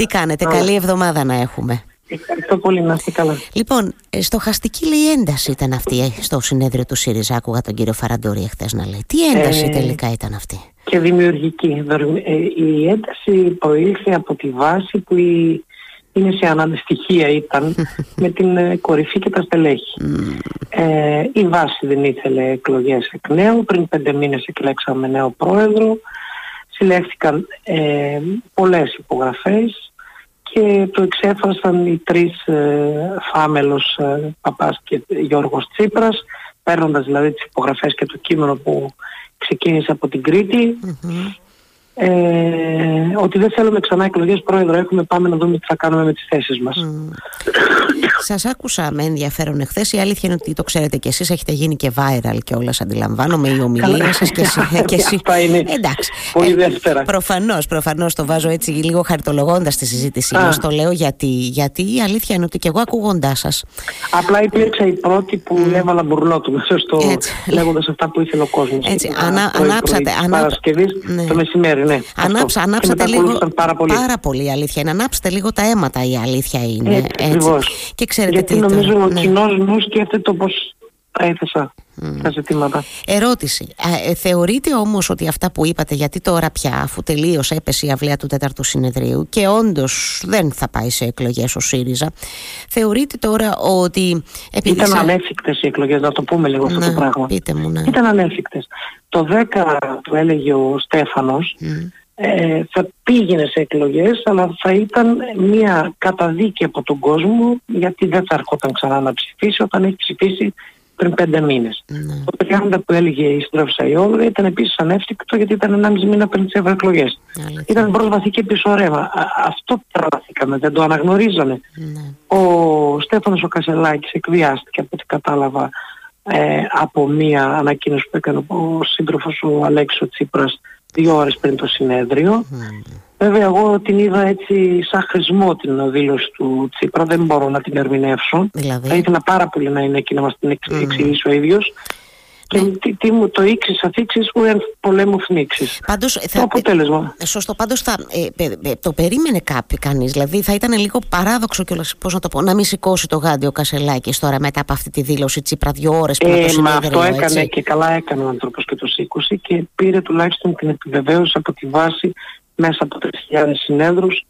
Τι κάνετε, καλή εβδομάδα να έχουμε. Ευχαριστώ πολύ, να είστε καλά. Λοιπόν, ε, στοχαστική λέει ένταση ήταν αυτή ε, στο συνέδριο του ΣΥΡΙΖΑ. Άκουγα τον κύριο Φαραντορή χθε να λέει. Τι ένταση ε, τελικά ήταν αυτή; Και δημιουργική. Η ένταση προήλθε από τη βάση που η, είναι σε αναντιστοιχεία ήταν με την κορυφή και τα στελέχη. Ε, η βάση δεν ήθελε εκλογές εκ νέου. Πριν πέντε μήνες εκλέξαμε νέο πρόεδρο. Συλλέχθηκαν ε, πολλές υπογραφές και το εξέφρασαν οι τρεις ε, Φάμελος, ε, Παπάς και Γιώργος Τσίπρας παίρνοντας δηλαδή τις υπογραφές και το κείμενο που ξεκίνησε από την κρητη ε, ότι δεν θέλουμε ξανά εκλογές πρόεδρο. Έχουμε πάμε να δούμε τι θα κάνουμε με τις θέσεις μας. Mm. Σας άκουσα με ενδιαφέρον εχθές. Η αλήθεια είναι ότι το ξέρετε κι εσείς, έχετε γίνει και viral και όλα. Αντιλαμβάνομαι η ομιλία σας και εσύ. και εσύ. είναι Εντάξει. Πολύ ε, δεύτερα. Προφανώς, προφανώς το βάζω έτσι λίγο χαριτολογώντα τη συζήτησή μα. Το λέω γιατί, γιατί η αλήθεια είναι ότι κι εγώ ακούγοντάς σας. Απλά υπήρξα η πρώτη που mm. έβαλα μπουρλό του μέσα στο. λέγοντας αυτά που ήθελε ο κόσμος. Έτσι. Ανα, ανάψατε. Παρασκευής ναι. το μεσημέρι, ναι. Ανάψα, ανάψατε λίγο. Πάρα πολύ. πάρα πολύ η αλήθεια είναι. Ανάψτε λίγο τα αίματα η αλήθεια είναι. Έτσι, έτσι. Και ξέρετε Γιατί τι νομίζω το... ο ναι. κοινός νους σκέφτεται όπω τα έθεσα τα ζητήματα. Ερώτηση. Ε, θεωρείτε όμως ότι αυτά που είπατε, γιατί τώρα πια αφού τελείωσε έπεσε η αυλαία του τέταρτου συνεδρίου και όντως δεν θα πάει σε εκλογές ο ΣΥΡΙΖΑ, θεωρείτε τώρα ότι... Επειδή Ήταν σα... ανέφικτες οι εκλογές, να το πούμε λίγο αυτό το Ναι, πράγμα. πείτε μου, ναι. Ήταν ανέφικτες. Το 10 που έλεγε ο Στέφανος ε, θα πήγαινε σε εκλογές αλλά θα ήταν μια καταδίκη από τον κόσμο γιατί δεν θα ερχόταν ξανά να ψηφίσει όταν έχει ψηφίσει πριν πέντε μήνες. Ναι. Το 30 που έλεγε η συντρόφισσα η Όλγα ήταν επίσης ανέφικτο γιατί ήταν 1,5 μήνα πριν τις ευρωεκλογές. Αλήθεια. Ήταν πρόσβαθη και πίσω ρεύμα. Α- Αυτό τραβαθήκαμε, δεν το αναγνωρίζαμε. Ναι. Ο Στέφανος ο Κασελάκης εκβιάστηκε από ό,τι κατάλαβα ε, από μία ανακοίνωση που έκανε ο σύντροφος ο Αλέξης ο Τσίπρας δύο ώρες πριν το συνέδριο. Βέβαια εγώ την είδα έτσι σαν χρησμό την δήλωση του Τσίπρα, δεν μπορώ να την ερμηνεύσω. Δηλαδή; Θα ήθελα πάρα πολύ να είναι εκεί να μας την εξ- εξηγήσει ο ίδιος. Και τι, τι μου το ήξεις αφήξεις που εν πολέμου φνήξεις. Πάντως, Το θα, αποτέλεσμα. ε, σωστό, πάντως θα, ε, ε, ε, το περίμενε κάποιο κανείς, δηλαδή θα ήταν λίγο παράδοξο κιόλας, πώς να το πω, να μην σηκώσει το γάντι ο Κασελάκης τώρα μετά από αυτή τη δήλωση Τσίπρα δύο ώρες πριν από το Ε, μα συνέδριο, αυτό έκανε έτσι. και καλά έκανε ο άνθρωπος και το σήκωσε και πήρε τουλάχιστον την επιβεβαίωση από τη βάση μέσα από 3.000 συνέδρους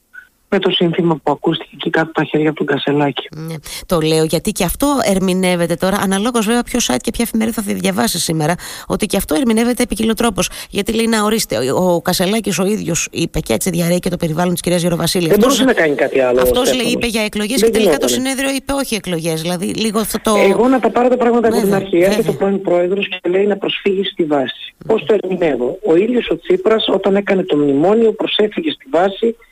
με το σύνθημα που ακούστηκε εκεί κάτω από τα χέρια του Κασελάκη. Ναι, το λέω γιατί και αυτό ερμηνεύεται τώρα, αναλόγως βέβαια ποιο site και ποια εφημερίδα θα διαβάσει σήμερα, ότι και αυτό ερμηνεύεται επικοινωτρόπως. Γιατί λέει να ορίστε, ο, ο Κασελάκης ο ίδιος είπε και έτσι διαρρέει και το περιβάλλον της κυρίας Γεροβασίλης. Δεν μπορούσε να κάνει κάτι άλλο. ο αυτός λέει Στέφανος. είπε για εκλογές Δεν και τελικά το γινότανε. συνέδριο είπε όχι εκλογές. Δηλαδή λίγο αυτό το... Εγώ να τα πάρω τα πράγματα από την Βέβαια, αρχή. Έρχεται βέβαια. ο πρώην πρόεδρος και λέει να προσφύγει στη βάση. Πώς το ερμηνεύω; Ο ίδιος ο Τσίπρας όταν έκανε το μνημόνιο προσέφυγε στη βάση το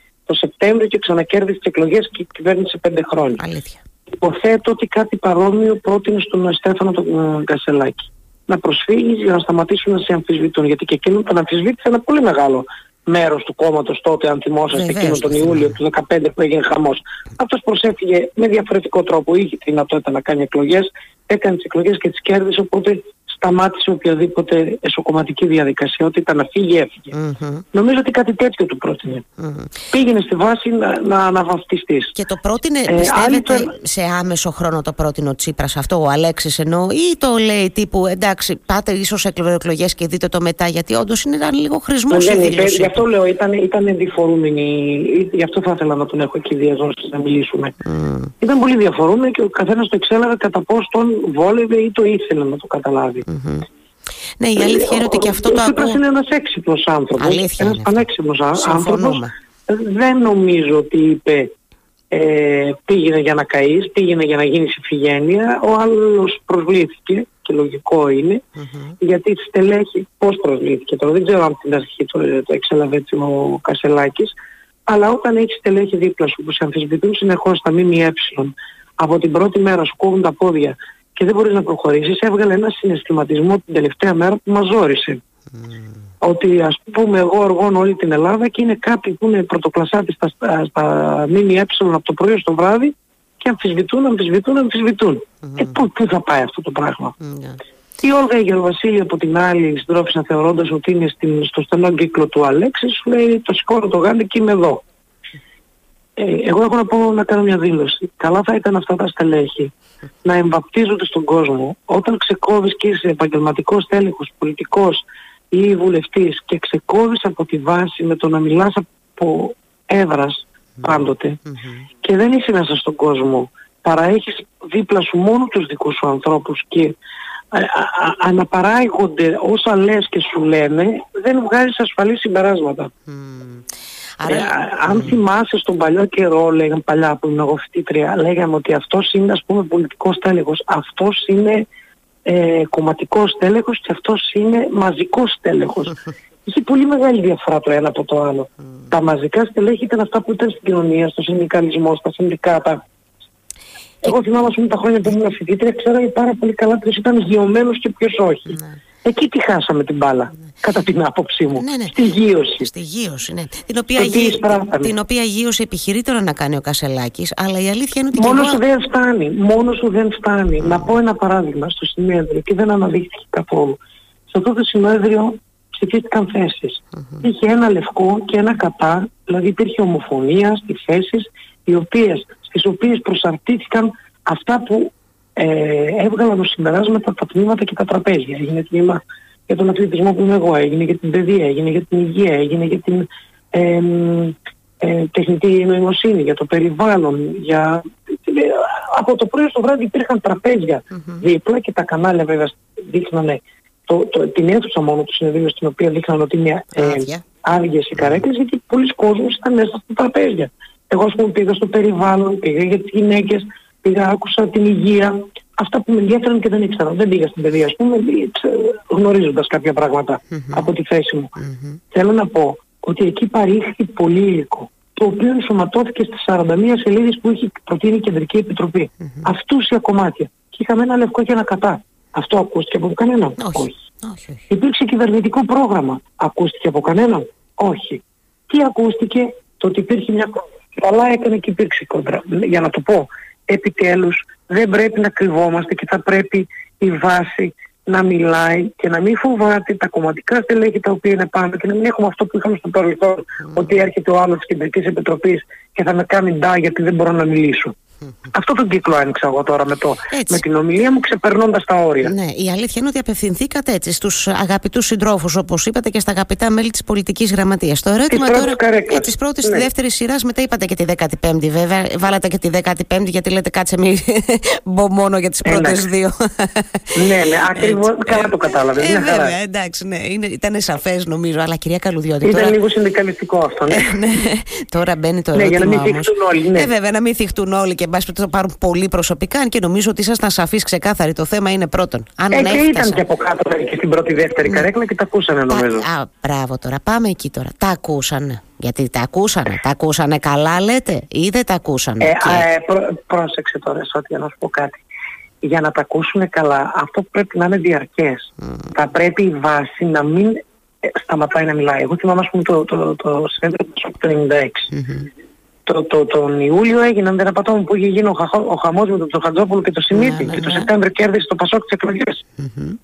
Σεπτέμβριο και ξανακέρδισε τις εκλογές και κυβέρνησε πέντε χρόνια. Αλήθεια. Υποθέτω ότι κάτι παρόμοιο πρότεινε στον Στέφανο τον ε, Κασελάκη. Να προσφύγει για να σταματήσουν να σε αμφισβητούν. Γιατί και εκείνον τον αμφισβήτησε ένα πολύ μεγάλο μέρος του κόμματος τότε, αν θυμόσαστε, Βεβαίως, εκείνον τον το Ιούλιο θυμάμαι. του 2015 που έγινε χαμός. Αυτός προσέφυγε με διαφορετικό τρόπο. Είχε τη δυνατότητα να κάνει εκλογές, έκανε τις εκλογές και τις κέρδισε, οπότε σταμάτησε οποιαδήποτε εσωκομματική διαδικασία. Ότι ήταν να φύγει, έφυγε. Μμμ, Νομίζω ότι κάτι τέτοιο του πρότεινε. μμμ. Πήγαινε στη βάση να, να αναβαφτιστείς. Και το πρότεινε, Ε, πιστεύετε, άλλοι το- σε άμεσο χρόνο το πρότεινε ο Τσίπρας αυτό, ο Αλέξης εννοώ, ή το λέει τύπου εντάξει, πάτε ίσως εκλογέ και δείτε το μετά, γιατί όντως είναι ένα λίγο χρησμός η Δεν είπε, δήλωση. γι' αυτό λέω, ήταν, ήταν διφορούμενοι, γι' αυτό θα ήθελα να τον έχω εκεί διαζώσει να μιλήσουμε. Μμ. Ήταν πολύ διαφορούμενοι και ο καθένας το εξέλαβε κατά πώς τον βόλευε ή το ήθελε να το καταλάβει. Μμμ. Ναι, η αλήθεια είναι ότι και αυτό ο, το ο Τσίπρας ακούω. είναι ένας έξυπνος άνθρωπος, Αλήθεια ένας είναι αυτό. πανέξυπνος α- άνθρωπος. Συμφωνούμε. Δεν νομίζω ότι είπε ε, πήγαινε για να καείς, πήγαινε για να γίνεις ηφηγένεια. Ο άλλος προσβλήθηκε και λογικό είναι. Μμμ. γιατί η στελέχη πώς προσλήθηκε τώρα, δεν ξέρω αν την αρχή το, το εξέλαβε έτσι ο Κασελάκης, αλλά όταν έχει στελέχη δίπλα σου που σε αμφισβητούν συνεχώς τα ΜΜΕ από την πρώτη μέρα σου κόβουν τα πόδια και δεν μπορείς να προχωρήσεις, έβγαλε ένα συναισθηματισμό την τελευταία μέρα που μας ζόρισε. Ότι ας πούμε εγώ οργώνω όλη την Ελλάδα και είναι κάποιοι που είναι πρωτοκλασσάτες στα, στα, στα ΜΜΕ από το πρωί στο βράδυ και αμφισβητούν, αμφισβητούν, αμφισβητούν. Ε, πού, πού θα πάει αυτό το πράγμα; Ναι. Η Όλγα Γεροβασίλη από την άλλη συντρόφισσα θεωρώντας ότι είναι στην, στο στενό κύκλο του Αλέξης σου λέει το σηκώνω το γάντι και είμαι εδώ. Ε, εγώ έχω να πω να κάνω μια δήλωση. Καλά θα ήταν αυτά τα στελέχη να εμβαπτίζονται στον κόσμο όταν ξεκόβεις και είσαι επαγγελματικός τέλεχος, πολιτικός ή βουλευτής και ξεκόβεις από τη βάση με το να μιλάς από έδρας πάντοτε και δεν είσαι μέσα στον κόσμο παρά έχεις δίπλα σου μόνο τους δικούς σου ανθρώπους και αναπαράγονται όσα λες και σου λένε δεν βγάζεις ασφαλή συμπεράσματα. Άρα... Ε, αν θυμάσαι στον παλιό καιρό, λέγαμε παλιά που ήμουν εγώ φοιτήτρια, λέγαμε ότι αυτός είναι ας πούμε πολιτικός τέλεχος, αυτός είναι ε, κομματικός τέλεχος και αυτός είναι μαζικός τέλεχος. Είχε πολύ μεγάλη διαφορά το ένα από το άλλο. Τα μαζικά στελέχη ήταν αυτά που ήταν στην κοινωνία, στο συνδικαλισμό, στα συνδικάτα. Εγώ θυμάμαι ας πούμε τα χρόνια που ήμουν φοιτήτρια, ξέρω πάρα πολύ καλά ποιος ήταν γεωμένος και ποιος όχι. Ναι. Εκεί τη χάσαμε την μπάλα, ναι. κατά την άποψή μου. Ναι, ναι. Στη γύρωση. Στη γύρωση, ναι. Την οποία, γύ... την οποία γύρωση επιχειρεί τώρα να κάνει ο Κασελάκης, αλλά η αλήθεια είναι ότι... Μόνο σου δεν φτάνει. Μόνο σου δεν φτάνει. Να πω ένα παράδειγμα στο συνέδριο και δεν αναδείχθηκε καθόλου. Σε αυτό το συνέδριο ψηφίστηκαν θέσεις. Mm-hmm. Είχε ένα λευκό και ένα κατά, δηλαδή υπήρχε ομοφωνία στις θέσεις, οι οποίες, στις οποίες προσαρτήθηκαν αυτά που ε, έβγαλαν ως συμπεράσματα τα τμήματα και τα τραπέζια. Έγινε τμήμα για τον αθλητισμό που είμαι εγώ, έγινε για την παιδεία, έγινε για την υγεία, έγινε για την ε, ε, τεχνητή νοημοσύνη, για το περιβάλλον, για... Από το πρωί στο βράδυ υπήρχαν τραπέζια mm-hmm. δίπλα και τα κανάλια βέβαια δείχνανε το, το, την αίθουσα μόνο του συνεδρίου στην οποία δείχναν ότι είναι ε, άδειες οι καρέκλες γιατί πολλοί κόσμος ήταν μέσα στα τραπέζια. Εγώ ας πούμε πήγα στο περιβάλλον, πήγα για τις γυναίκες, πήγα, άκουσα την υγεία, αυτά που με ενδιαφέρουν και δεν ήξερα. Δεν πήγα στην παιδεία, ας πούμε, γνωρίζοντας κάποια από τη θέση μου. Θέλω να πω ότι εκεί παρήχθη πολύ υλικό, το οποίο ενσωματώθηκε στις 41 σελίδες που είχε προτείνει η Κεντρική Επιτροπή. Αυτούσια κομμάτια. Και είχαμε ένα λευκό και ένα κατά. Αυτό ακούστηκε από κανέναν. Όχι. όχι. όχι. Υπήρξε κυβερνητικό πρόγραμμα; Ακούστηκε από κανέναν; Όχι. Τι ακούστηκε, το ότι υπήρχε μια Καλά έκανε και υπήρξε κόντρα. Για να το πω, επιτέλους δεν πρέπει να κρυβόμαστε και θα πρέπει η βάση να μιλάει και να μην φοβάται τα κομματικά στελέχη τα οποία είναι πάνω και να μην έχουμε αυτό που είχαμε στο παρελθόν, ότι έρχεται ο άλλος της Κεντρικής Επιτροπής και θα με κάνει ντά γιατί δεν μπορώ να μιλήσω. Αυτό τον κύκλο άνοιξα εγώ τώρα με, το, με την ομιλία μου ξεπερνώντας τα όρια. Ναι, η αλήθεια είναι ότι απευθυνθήκατε έτσι στους αγαπητούς συντρόφους όπως είπατε και στα αγαπητά μέλη της πολιτικής γραμματείας. Το ερώτημα της τώρα ε, της πρώτης ναι. στη δεύτερης σειράς μετά είπατε και τη 15η βέβαια. Βάλατε και τη 15η γιατί λέτε κάτσε μη μπω μόνο για τις πρώτες δύο. ναι, ναι, ακριβώς καλά το κατάλαβες. Ε, βέβαια, εντάξει, ναι, είναι, ήταν σαφές νομίζω, αλλά κυρία Καλουδιώτη. Ήταν τώρα... λίγο συνδικαλιστικό αυτό, ναι. ναι. Τώρα μπαίνει το ερώτημα ναι, για να μην θυχτούν όλοι. Ναι. Ε, βέβαια, να μην θυχτούν όλοι και εν το πάρουν πολύ προσωπικά και νομίζω ότι ήσασταν σαφείς ξεκάθαροι. Το θέμα είναι πρώτον. Αν ε, και ήταν και από κάτω και στην πρώτη δεύτερη ναι. καρέκλα και τα ακούσανε νομίζω. Α, μπράβο τώρα. Πάμε εκεί τώρα. Τα ακούσανε. Γιατί τα ακούσανε. Τα ακούσανε καλά λέτε; Ή δεν τα ακούσανε; Ε, και... ε, πρό, πρόσεξε τώρα Σώτια να σου πω κάτι. Για να τα ακούσουν καλά αυτό πρέπει να είναι διαρκές. Mm. Θα πρέπει η βάση να μην ε, σταματάει να μιλάει. Εγώ θυμάμαι ας πούμε το, το, το, το, το 96. Mm-hmm το, το, τον Ιούλιο έγιναν δεν απατώμε που είχε γίνει ο, χα, ο χαμός με τον Τζοχαντζόπουλο και το Σιμίτη ναι, ναι, και το ναι. Σεπτέμβριο κέρδισε το Πασόκ τις εκλογές. Mm-hmm.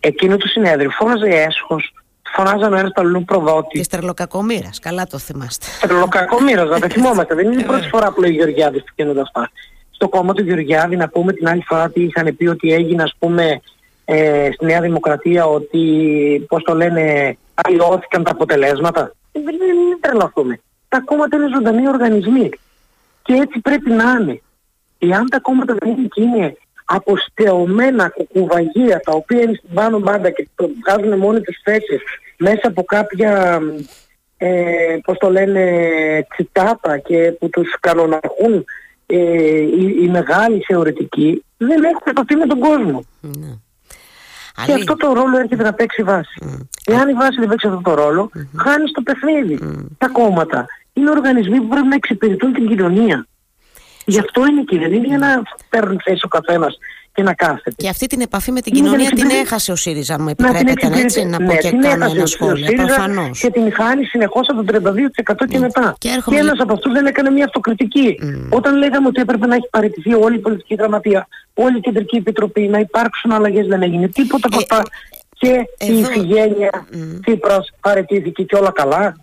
Εκείνο το συνέδριο φώναζε έσχος, φωνάζαν ο ένας τα λουλού προδότη. Της τρελοκακομήρας, καλά το θυμάστε. Τρελοκακομήρας, να τα θυμόμαστε. δεν είναι η πρώτη φορά που λέει ο Γεωργιάδης που γίνονται αυτά. Στο κόμμα του Γεωργιάδη να πούμε την άλλη φορά ότι είχαν πει ότι έγινε ας πούμε ε, στη Νέα Δημοκρατία ότι πώς το λένε αλλοιώθηκαν τα αποτελέσματα. Δεν, δεν, δεν τρελαθούμε τα κόμματα είναι ζωντανοί οργανισμοί. Και έτσι πρέπει να είναι. Εάν τα κόμματα δεν είναι και είναι αποστεωμένα κουκουβαγία τα οποία είναι στην πάνω μπάντα και το βγάζουν μόνοι τις θέσεις μέσα από κάποια ε, πώς το λένε τσιτάτα και που τους κανοναρχούν ε, οι, οι μεγάλοι θεωρητικοί δεν έχουν επαφή με τον κόσμο. Ναι. Και αυτό το ρόλο έρχεται να παίξει βάση. Mm. Εάν η βάση δεν παίξει αυτό το ρόλο, mm-hmm. χάνεις το παιχνίδι. Mm. Τα κόμματα είναι οργανισμοί που πρέπει να εξυπηρετούν την κοινωνία. Γι' αυτό είναι και δεν είναι για να παίρνουν θέση ο καθένας και να κάθεται. Και αυτή την επαφή με την κοινωνία την έχασε ο ΣΥΡΙΖΑ, μου επιτρέπετε να, έτσι, να πω ναι, και κανένα σχόλιο. Προφανώς. Και την χάνει συνεχώς από το 32% και ναι. μετά. Και, και ένας από αυτούς δεν έκανε μια αυτοκριτική. Mm. Όταν λέγαμε ότι έπρεπε να έχει παραιτηθεί όλη η πολιτική γραμματεία, όλη η κεντρική επιτροπή, να υπάρξουν αλλαγές, δεν έγινε τίποτα από ε, αυτά. Και η ηθιγένεια mm. Τσίπρας παραιτήθηκε και όλα καλά.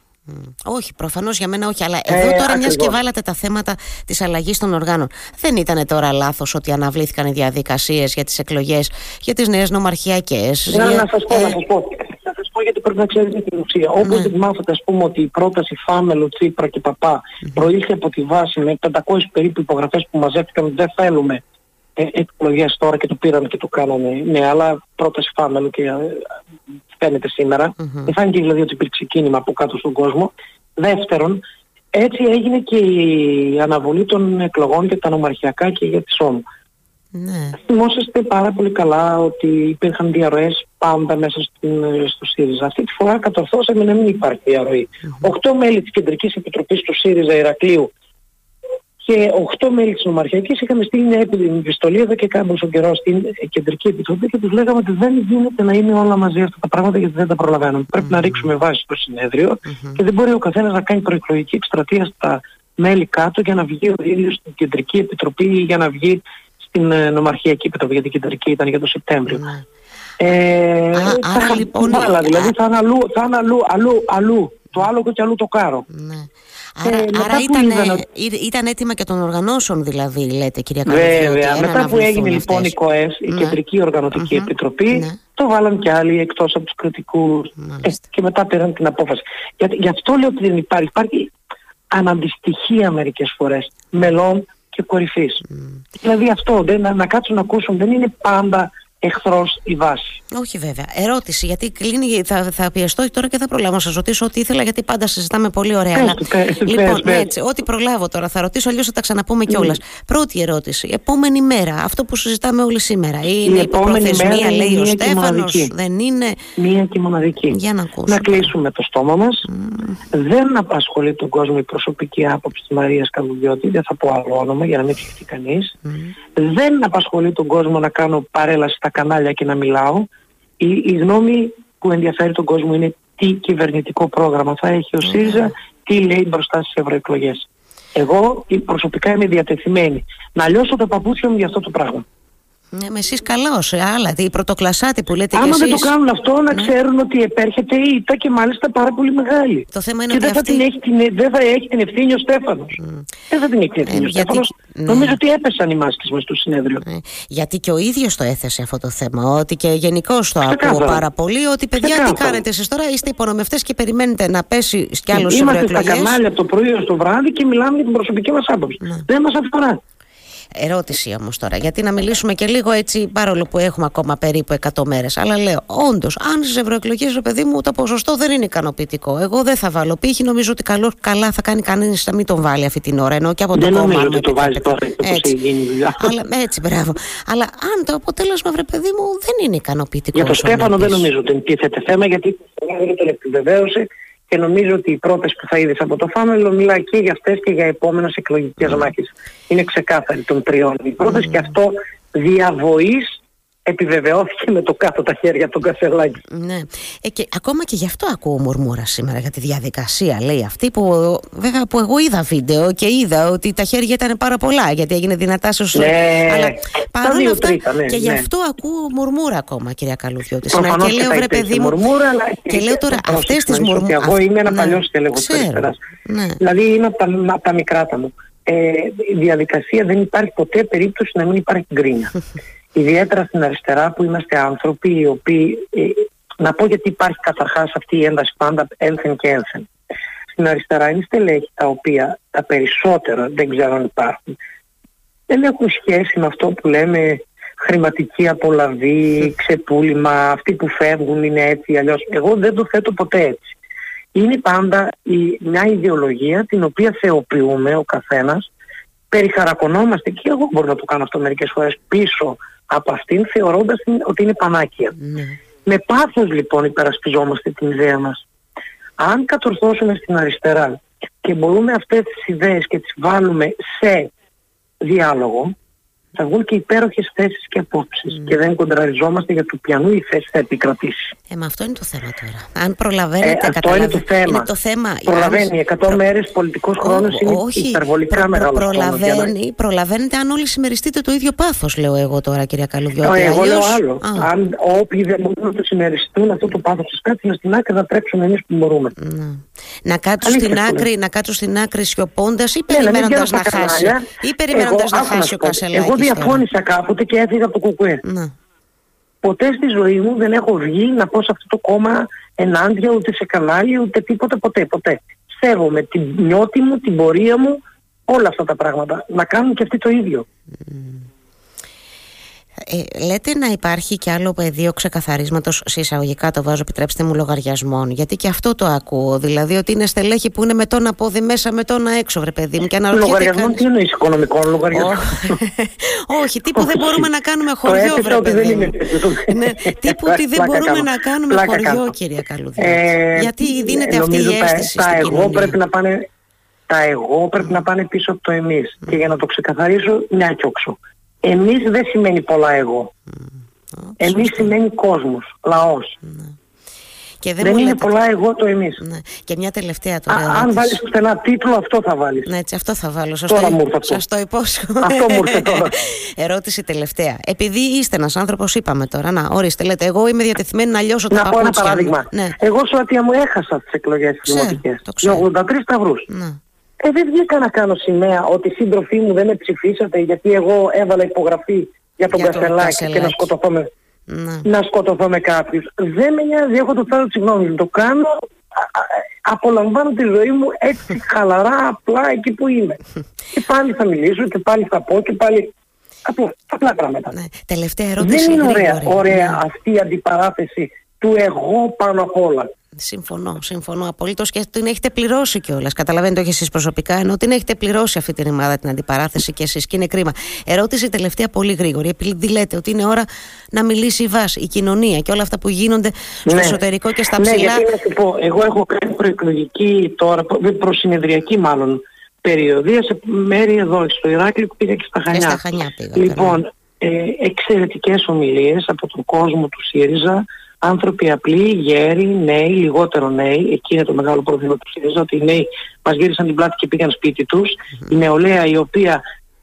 Όχι, προφανώς για μένα όχι. Αλλά εδώ τώρα, μιας και βάλατε τα θέματα της αλλαγής των οργάνων, δεν ήταν τώρα λάθος ότι αναβλήθηκαν οι διαδικασίες για τις εκλογές, για τις νέες νομαρχιακές. Ναι, να σας πω, να σας πω. Να σας πω γιατί πρέπει να ξέρετε την ουσία. Όπως ναι. μάθατε, ας πούμε, ότι η πρόταση Φάμελο, Τσίπρα και Παπά mm-hmm. προήλθε από τη βάση με 500 περίπου υπογραφές που μαζεύτηκαν ότι δεν θέλουμε ε, εκλογές τώρα και το πήραμε και το κάναμε. Ναι, αλλά πρόταση Φάμελο και ε, φαίνεται σήμερα. Mm-hmm. φάνηκε δηλαδή ότι υπήρξε κίνημα από κάτω στον κόσμο. Δεύτερον, έτσι έγινε και η αναβολή των εκλογών για τα νομαρχιακά και για τη ΣΟΜ. Ναι. Θυμόσαστε πάρα πολύ καλά ότι υπήρχαν διαρροές πάντα μέσα στην, στο ΣΥΡΙΖΑ. Αυτή τη φορά κατορθώσαμε να μην υπάρχει διαρροή. Οχτώ μέλη της Κεντρικής Επιτροπής του ΣΥΡΙΖΑ Ηρακλείου και 8 μέλη της Νομαρχιακής είχαμε στείλει μια επιστολή εδώ και κάποιο καιρό στην Κεντρική Επιτροπή και τους λέγαμε ότι δεν γίνεται να είναι όλα μαζί αυτά τα πράγματα γιατί δεν τα προλαβαίνουμε. Πρέπει να ρίξουμε βάση στο συνέδριο και δεν μπορεί ο καθένας να κάνει προεκλογική εκστρατεία στα μέλη κάτω για να βγει ο ίδιος στην Κεντρική Επιτροπή ή για να βγει στην ε, Νομαρχιακή Επιτροπή, γιατί η Κεντρική ήταν για το Σεπτέμβριο. Ε, Α, θα, άρα λοιπόν... Άλλα, δηλαδή θα είναι αλλού, θα είναι αλλού, αλλού, αλλού, το άλλο και αλλού το κάρο. Ναι. Άρα, ε, άρα ήταν, ότι... ήταν έτοιμα και των οργανώσεων δηλαδή, λέτε κυρία Καλυφή. Βέβαια. Μετά που έγινε λοιπόν η ΚΟΕΣ, η ναι. Κεντρική Οργανωτική mm-hmm. Επιτροπή, ναι. το βάλαν και άλλοι εκτός από τους κριτικούς ε, και μετά πήραν την απόφαση. Για, γι' αυτό λέω ότι δεν υπάρχει. Υπάρχει αναντιστοιχία μερικές φορές μελών και κορυφής. Mm. Δηλαδή αυτό, δεν, να, να κάτσουν να ακούσουν, δεν είναι πάντα εχθρός η βάση. Όχι βέβαια. Ερώτηση, γιατί κλείνει, θα, θα πιεστώ τώρα και θα προλάβω να σας ρωτήσω ό,τι ήθελα, γιατί πάντα συζητάμε πολύ ωραία. Πες, πες, λοιπόν, πες, έτσι, ό,τι προλάβω τώρα θα ρωτήσω, αλλιώς θα τα ξαναπούμε κιόλας. Mm. Πρώτη ερώτηση. Επόμενη μέρα, αυτό που συζητάμε όλοι σήμερα. Είναι η υποπροθεσμία, λέει ο Στέφανος, δεν είναι; Μία και μοναδική. Για να ακούσουμε. Να κλείσουμε το στόμα μας. Mm. Δεν απασχολεί τον κόσμο η προσωπική άποψη της Μαρίας Καλουδιώτη, δεν θα πω άλλο όνομα για να μην ψηφίσει κανείς. Mm. Δεν απασχολεί τον κόσμο να κάνω παρέλαση κανάλια και να μιλάω. Η, η γνώμη που ενδιαφέρει τον κόσμο είναι τι κυβερνητικό πρόγραμμα θα έχει ο ΣΥΡΙΖΑ, τι λέει μπροστά στις ευρωεκλογές. Εγώ προσωπικά είμαι διατεθειμένη να λιώσω τα παπούτσια μου για αυτό το πράγμα. Ναι, με εσείς καλώ. Ε, άλλα, η πρωτοκλασάτη που λέτε Άμα και εσείς... δεν το κάνουν αυτό, να ναι. ξέρουν ότι επέρχεται η ήττα και μάλιστα πάρα πολύ μεγάλη. Το θέμα είναι και ότι δεν, αυτή... θα την έχει την, δεν θα έχει την ευθύνη ο Στέφανος. Mm. Δεν θα την έχει την ευθύνη ε, ο γιατί... Ναι. Νομίζω ότι έπεσαν οι μάσκες μα στο συνέδριο. Ναι. Γιατί και ο ίδιος το έθεσε αυτό το θέμα. Ότι και γενικώ το ακούω πάρα πολύ. Ότι παιδιά, τι κάνετε εσείς τώρα, είστε υπονομευτές και περιμένετε να πέσει κι άλλος Είμαστε στα κανάλια από το πρωί ω το βράδυ και μιλάμε για την προσωπική μας άποψη. Ναι. Δεν μας αφορά. Ερώτηση όμως τώρα, γιατί να μιλήσουμε και λίγο έτσι, παρόλο που έχουμε ακόμα περίπου 100 μέρες. Αλλά λέω, όντως, αν στις ευρωεκλογές, ρε παιδί μου, το ποσοστό δεν είναι ικανοποιητικό. Εγώ δεν θα βάλω πύχη. Νομίζω ότι καλό, καλά θα κάνει κανείς να μην τον βάλει αυτή την ώρα. Ενώ και από το κόμμα. Δεν νομίζω ότι το βάζει τώρα, έτσι. γίνει δουλειά. Αλλά, έτσι, μπράβο. Αλλά αν το αποτέλεσμα, βρε παιδί μου, δεν είναι ικανοποιητικό. Για το Στέφανο δεν νομίζω ότι τίθεται θέμα, γιατί δεν τον επιβεβαίωσε και νομίζω ότι οι πρώτες που θα είδες από το Φάμελο μιλάει και για αυτές και για επόμενες εκλογικές mm. μάχες. Είναι ξεκάθαρη των τριών οι πρώτες mm. και αυτό διαβοής επιβεβαιώθηκε με το κάτω τα χέρια των Κασελάκη. Ναι. Ε, και ακόμα και γι' αυτό ακούω μουρμούρα σήμερα για τη διαδικασία, λέει αυτή που βέβαια που εγώ είδα βίντεο και είδα ότι τα χέρια ήταν πάρα πολλά γιατί έγινε δυνατά σου. Ναι, αλλά παρόλα αυτά ναι, και γι' ναι. αυτό ακούω μουρμούρα ακόμα κυρία Καλουδιώτη. Ναι, και λέω βρε παιδί μου μουρμούρα, αλλά και λέω τώρα αυτές τις μουρμούρε. Εγώ είμαι ένα ναι, παλιό στέλεχος ναι. Δηλαδή είναι από τα, από τα μικράτα μου. Ε, η διαδικασία δεν υπάρχει ποτέ περίπτωση να μην υπάρχει γκρίνια. ιδιαίτερα στην αριστερά που είμαστε άνθρωποι οι οποίοι, ε, να πω γιατί υπάρχει καταρχάς αυτή η ένταση πάντα ένθεν και ένθεν. Στην αριστερά είναι στελέχη τα οποία τα περισσότερα δεν ξέρω αν υπάρχουν. Δεν έχουν σχέση με αυτό που λέμε χρηματική απολαβή, ξεπούλημα, αυτοί που φεύγουν είναι έτσι αλλιώς. Εγώ δεν το θέτω ποτέ έτσι. Είναι πάντα η, μια ιδεολογία την οποία θεοποιούμε ο καθένας, περιχαρακωνόμαστε και εγώ μπορώ να το κάνω αυτό μερικές φορές πίσω από αυτήν θεωρώντας ότι είναι πανάκια. Ναι. Με πάθος λοιπόν υπερασπιζόμαστε την ιδέα μας. Αν κατορθώσουμε στην αριστερά και μπορούμε αυτές τις ιδέες και τις βάλουμε σε διάλογο, βγουν και υπέροχες θέσεις και απόψεις και δεν κοντραριζόμαστε για του πιανού η θέση θα επικρατήσει. Ε, μα αυτό είναι το θέμα τώρα. Αν προλαβαίνετε, ε, αυτό είναι το θέμα. Είναι το θέμα. Προλαβαίνει. 100 προ... μέρες πολιτικός χρόνος είναι όχι, υπερβολικά προ, μεγάλος προλαβαίνει, Προλαβαίνετε αν όλοι συμμεριστείτε το ίδιο πάθος, λέω εγώ τώρα, κυρία Καλουδιώτη. Ε, εγώ λέω άλλο. Α. Αν όποιοι δεν μπορούν να το συμμεριστούν αυτό το πάθος της κάτσουν στην άκρη, θα τρέξουμε εμείς που μπορούμε. Να, να κάτσουν στην άκρη, να κάτσουν στην άκρη σιωπώντας ή περιμένοντας να χάσει. Ή περιμένοντας να χάσει ο Κασελάκης. Εγώ διαφώνησα κάποτε και έφυγα από το κουκουέ. Ποτέ στη ζωή μου δεν έχω βγει να πω σε αυτό το κόμμα ενάντια ούτε σε κανάλι ούτε τίποτα ποτέ ποτέ. Σέβομαι την νιώτη μου, την πορεία μου, όλα αυτά τα πράγματα. Να κάνουν και αυτοί το ίδιο. Ε, λέτε να υπάρχει και άλλο πεδίο ξεκαθαρίσματος σε εισαγωγικά το βάζω επιτρέψτε μου λογαριασμών. Γιατί και αυτό το ακούω. Δηλαδή ότι είναι στελέχη που είναι με τον απόδι μέσα με τον έξω βρε παιδί μου και Λογαριασμών κάνεις... τι εννοείς οικονομικών λογαριασμών; Όχι τύπου δεν μπορούμε να κάνουμε χωριό βρε παιδί μου. ναι, Τύπου ότι δεν μπορούμε να κάνουμε χωριό κυρία Καλουδιά ε, γιατί δίνεται αυτή η αίσθηση τα εγώ πρέπει να πάνε τα εγώ πρέπει να πάνε πίσω από το εμείς. Και για να το ξεκαθαρίσω μια και όξο εμείς δεν σημαίνει πολλά εγώ. Mm. Εμείς σημαίνει κόσμος, λαός. Ναι. Και δεν, δεν είναι λέτε... πολλά εγώ το εμείς. Ναι. Και μια τελευταία τώρα. Α, αν βάλεις ένα τίτλο αυτό θα βάλεις. Ναι, έτσι αυτό θα βάλω. Σας τώρα το... μου ήρθε αυτό. Σας το υπόσχομαι. Αυτό μου ήρθε τώρα. Ερώτηση τελευταία. Επειδή είστε ένας άνθρωπος, είπαμε τώρα, να ορίστε, λέτε, εγώ είμαι διατεθειμένη να λιώσω τα παπούτσια. Να πω ένα παράδειγμα. Ναι. Εγώ σου μου έχασα τις εκλογές τις δημοτικές. Με 83 σταυρούς. Ναι. Ε, δεν βγήκα να κάνω σημαία ότι οι σύντροφοί μου δεν με ψηφίσατε γιατί εγώ έβαλα υπογραφή για τον Κασελάκη και να σκοτωθώ με, να. να σκοτωθώ με κάποιους. Δεν με νοιάζει, έχω το θάρρος της γνώμης. Το κάνω, απολαμβάνω τη ζωή μου έτσι χαλαρά, απλά εκεί που είμαι. και πάλι θα μιλήσω και πάλι θα πω και πάλι... Απλά, απλά πράγματα. Ναι. Τελευταία ερώτηση. Δεν είναι ωραία, ωραία ναι. αυτή η αντιπαράθεση του εγώ πάνω απ' όλα. Συμφωνώ, συμφωνώ απολύτω και την έχετε πληρώσει κιόλας. Καταλαβαίνετε, όχι εσείς προσωπικά, ενώ την έχετε πληρώσει αυτή την ομάδα την αντιπαράθεση και εσείς και είναι κρίμα. Ερώτηση τελευταία πολύ γρήγορη. Επειδή λέτε ότι είναι ώρα να μιλήσει η βάση, η κοινωνία και όλα αυτά που γίνονται στο ναι. εσωτερικό και στα ψηλά. Ναι, γιατί να σου πω, εγώ έχω κάνει προεκλογική τώρα, προσυνεδριακή μάλλον περιοδία σε μέρη εδώ, στο Ηράκλειο που πήγα και στα Χανιά. Και στα Χανιά πήγα, λοιπόν, ε, εξαιρετικές ομιλίες από τον κόσμο του ΣΥΡΙΖΑ άνθρωποι απλοί, γέροι, νέοι, λιγότερο νέοι. Εκεί είναι το μεγάλο πρόβλημα του ΣΥΡΙΖΑ, ότι οι νέοι μας γύρισαν την πλάτη και πήγαν σπίτι τους. Η νεολαία η οποία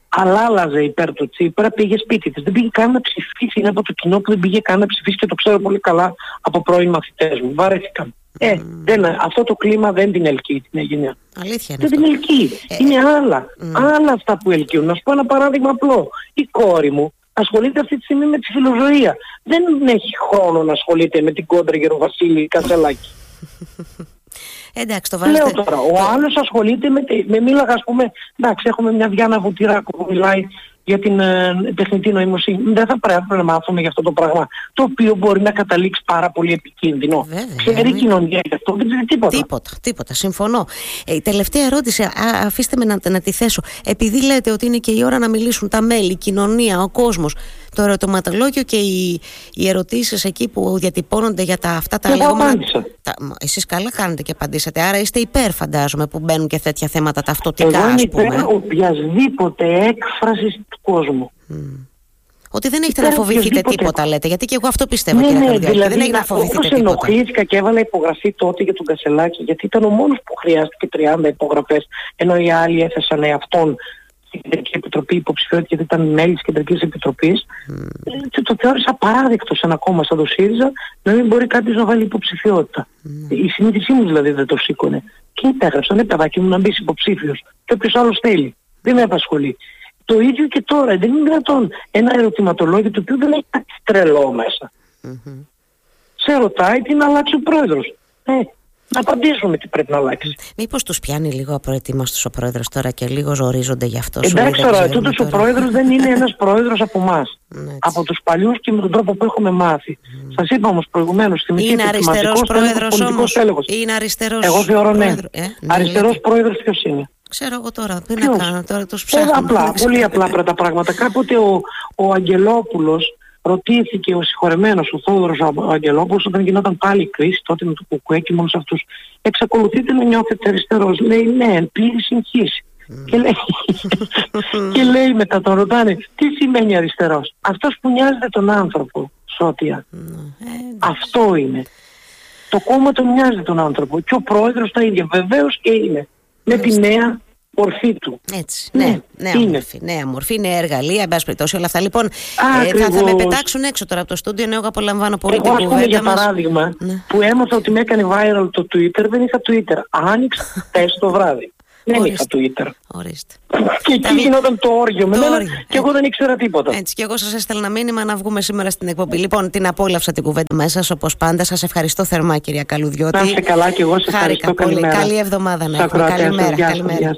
αλάλαζε υπέρ του Τσίπρα πήγε σπίτι της. Δεν πήγε καν να ψηφίσει. Είναι από το κοινό που δεν πήγε καν να ψηφίσει και το ξέρω πολύ καλά από πρώην μαθητές μου. Βαρέθηκαν. Ε, δεν, αυτό το κλίμα δεν την ελκύει την Αιγενιά. Αλήθεια είναι Δεν την ελκύει. Ε, είναι άλλα. Άλλα αυτά που ελκύουν. Να σου πω ένα παράδειγμα απλό. Η κόρη μου ασχολείται αυτή τη στιγμή με τη φιλοζωία. Δεν έχει χρόνο να ασχολείται με την κόντρα Γεροβασίλη Κασελάκη. Εντάξει, το βάζετε... Λέω τώρα, ο άλλος ασχολείται με, με μίλαγα ας πούμε, εντάξει έχουμε μια Διάννα Βουτυράκου που μιλάει για την ε, τεχνητή νοημοσύνη. Δεν θα πρέπει να μάθουμε για αυτό το πράγμα, το οποίο μπορεί να καταλήξει πάρα πολύ επικίνδυνο. Βέβαια, Ξέρει η κοινωνία γι' αυτό, δεν ξέρει τίποτα. Τίποτα, τίποτα, συμφωνώ. Ε, η τελευταία ερώτηση, α, αφήστε με να, να τη θέσω. Επειδή λέτε ότι είναι και η ώρα να μιλήσουν τα μέλη, η κοινωνία, ο κόσμος, το ερωτηματολόγιο και οι, οι ερωτήσεις εκεί που διατυπώνονται για τα, αυτά τα λεγόμενα... Τα, εσείς καλά κάνετε και απαντήσατε, άρα είστε υπέρ φαντάζομαι που μπαίνουν και τέτοια θέματα ταυτοτικά Εγώ είμαι υπέρ οποιασδήποτε έκφρασης του κόσμου. Ότι δεν έχετε να φοβηθείτε τίποτα, λέτε. Γιατί και εγώ αυτό πιστεύω, ναι, κύριε ναι, δηλαδή, Δεν έχει να φοβηθείτε τίποτα. ενοχλήθηκα και έβαλα υπογραφή τότε για τον Κασελάκη, γιατί ήταν ο μόνος που χρειάστηκε 30 υπογραφές, ενώ οι άλλοι έθεσαν εαυτόν στην Κεντρική Επιτροπή υποψηφιότητα γιατί ήταν μέλη της Κεντρικής Επιτροπής. Mm. Και το θεώρησα απαράδεκτος σε ένα κόμμα σαν το ΣΥΡΙΖΑ να μην μπορεί κάποιος να βάλει υποψηφιότητα. Mm. Η συνείδησή μου δηλαδή δεν το σήκωνε. Και υπέγραψα, ναι, παιδάκι μου να μπεις υποψήφιος. Και όποιος άλλος θέλει. Δεν με απασχολεί. Το ίδιο και τώρα. Δεν είναι δυνατόν ένα ερωτηματολόγιο το οποίο δεν έχει κάτι τρελό μέσα. Mm-hmm. Σε ρωτάει τι να αλλάξει ο πρόεδρος. Ε, να απαντήσουμε τι πρέπει να αλλάξεις. Μήπως τους πιάνει λίγο απροετοίμαστος ο πρόεδρος τώρα και λίγος ζορίζονται γι' αυτό. Εντάξει τώρα, τούτος ο πρόεδρος δεν είναι ένας πρόεδρος από εμάς. από τους παλιούς και με τον τρόπο που έχουμε μάθει. Mm. Σας είπα όμως προηγουμένως, είναι αριστερός πρόεδρος όμως. Είναι αριστερός Εγώ θεωρώ ναι. Ε, ναι αριστερός πρόεδρος ποιος είναι; Ξέρω εγώ τώρα, τι να κάνω, τώρα τους ψάχνω. απλά, πολύ απλά πρώτα πράγματα. Κάποτε ο, ο Αγγελόπουλος ρωτήθηκε ο συγχωρεμένος ο Θόδωρος Αγγελόπουλος όταν γινόταν πάλι η κρίση τότε με το Κουκουέ και μόνος αυτούς εξακολουθείτε να νιώθετε αριστερός λέει ναι πλήρη συγχύση Και, λέει, και λέει μετά τον ρωτάνε τι σημαίνει αριστερός. Αυτός που νοιάζεται τον άνθρωπο, Σότια. Αυτό είναι. Το κόμμα τον νοιάζει τον άνθρωπο και ο πρόεδρος τα ίδια. Βεβαίως και είναι. Με τη νέα μορφή του. Έτσι. Ναι, ναι νέα είναι. μορφή. Νέα μορφή, νέα εργαλεία, εν πάση περιπτώσει όλα αυτά. Λοιπόν, ε, θα, θα, με πετάξουν έξω τώρα από το στούντιο, ενώ εγώ απολαμβάνω πολύ εγώ, την κουβέντα για μας. παράδειγμα, ναι. που έμαθα ότι με έκανε viral το Twitter, δεν είχα Twitter. Άνοιξα χθες το βράδυ. Δεν είχα Twitter. Ορίστε. Και εκεί γινόταν το όριο με μένα και εγώ δεν ήξερα τίποτα. Έτσι, και εγώ σας έστελνα μήνυμα να βγούμε σήμερα στην εκπομπή. Λοιπόν, την απόλαυσα την κουβέντα μέσα όπως πάντα. Σας ευχαριστώ θερμά, κυρία Καλουδιώτη. Να είστε καλά και εγώ σας ευχαριστώ. Πολύ. Καλή εβδομάδα να έχουμε. Καλημέρα. Καλημέρα.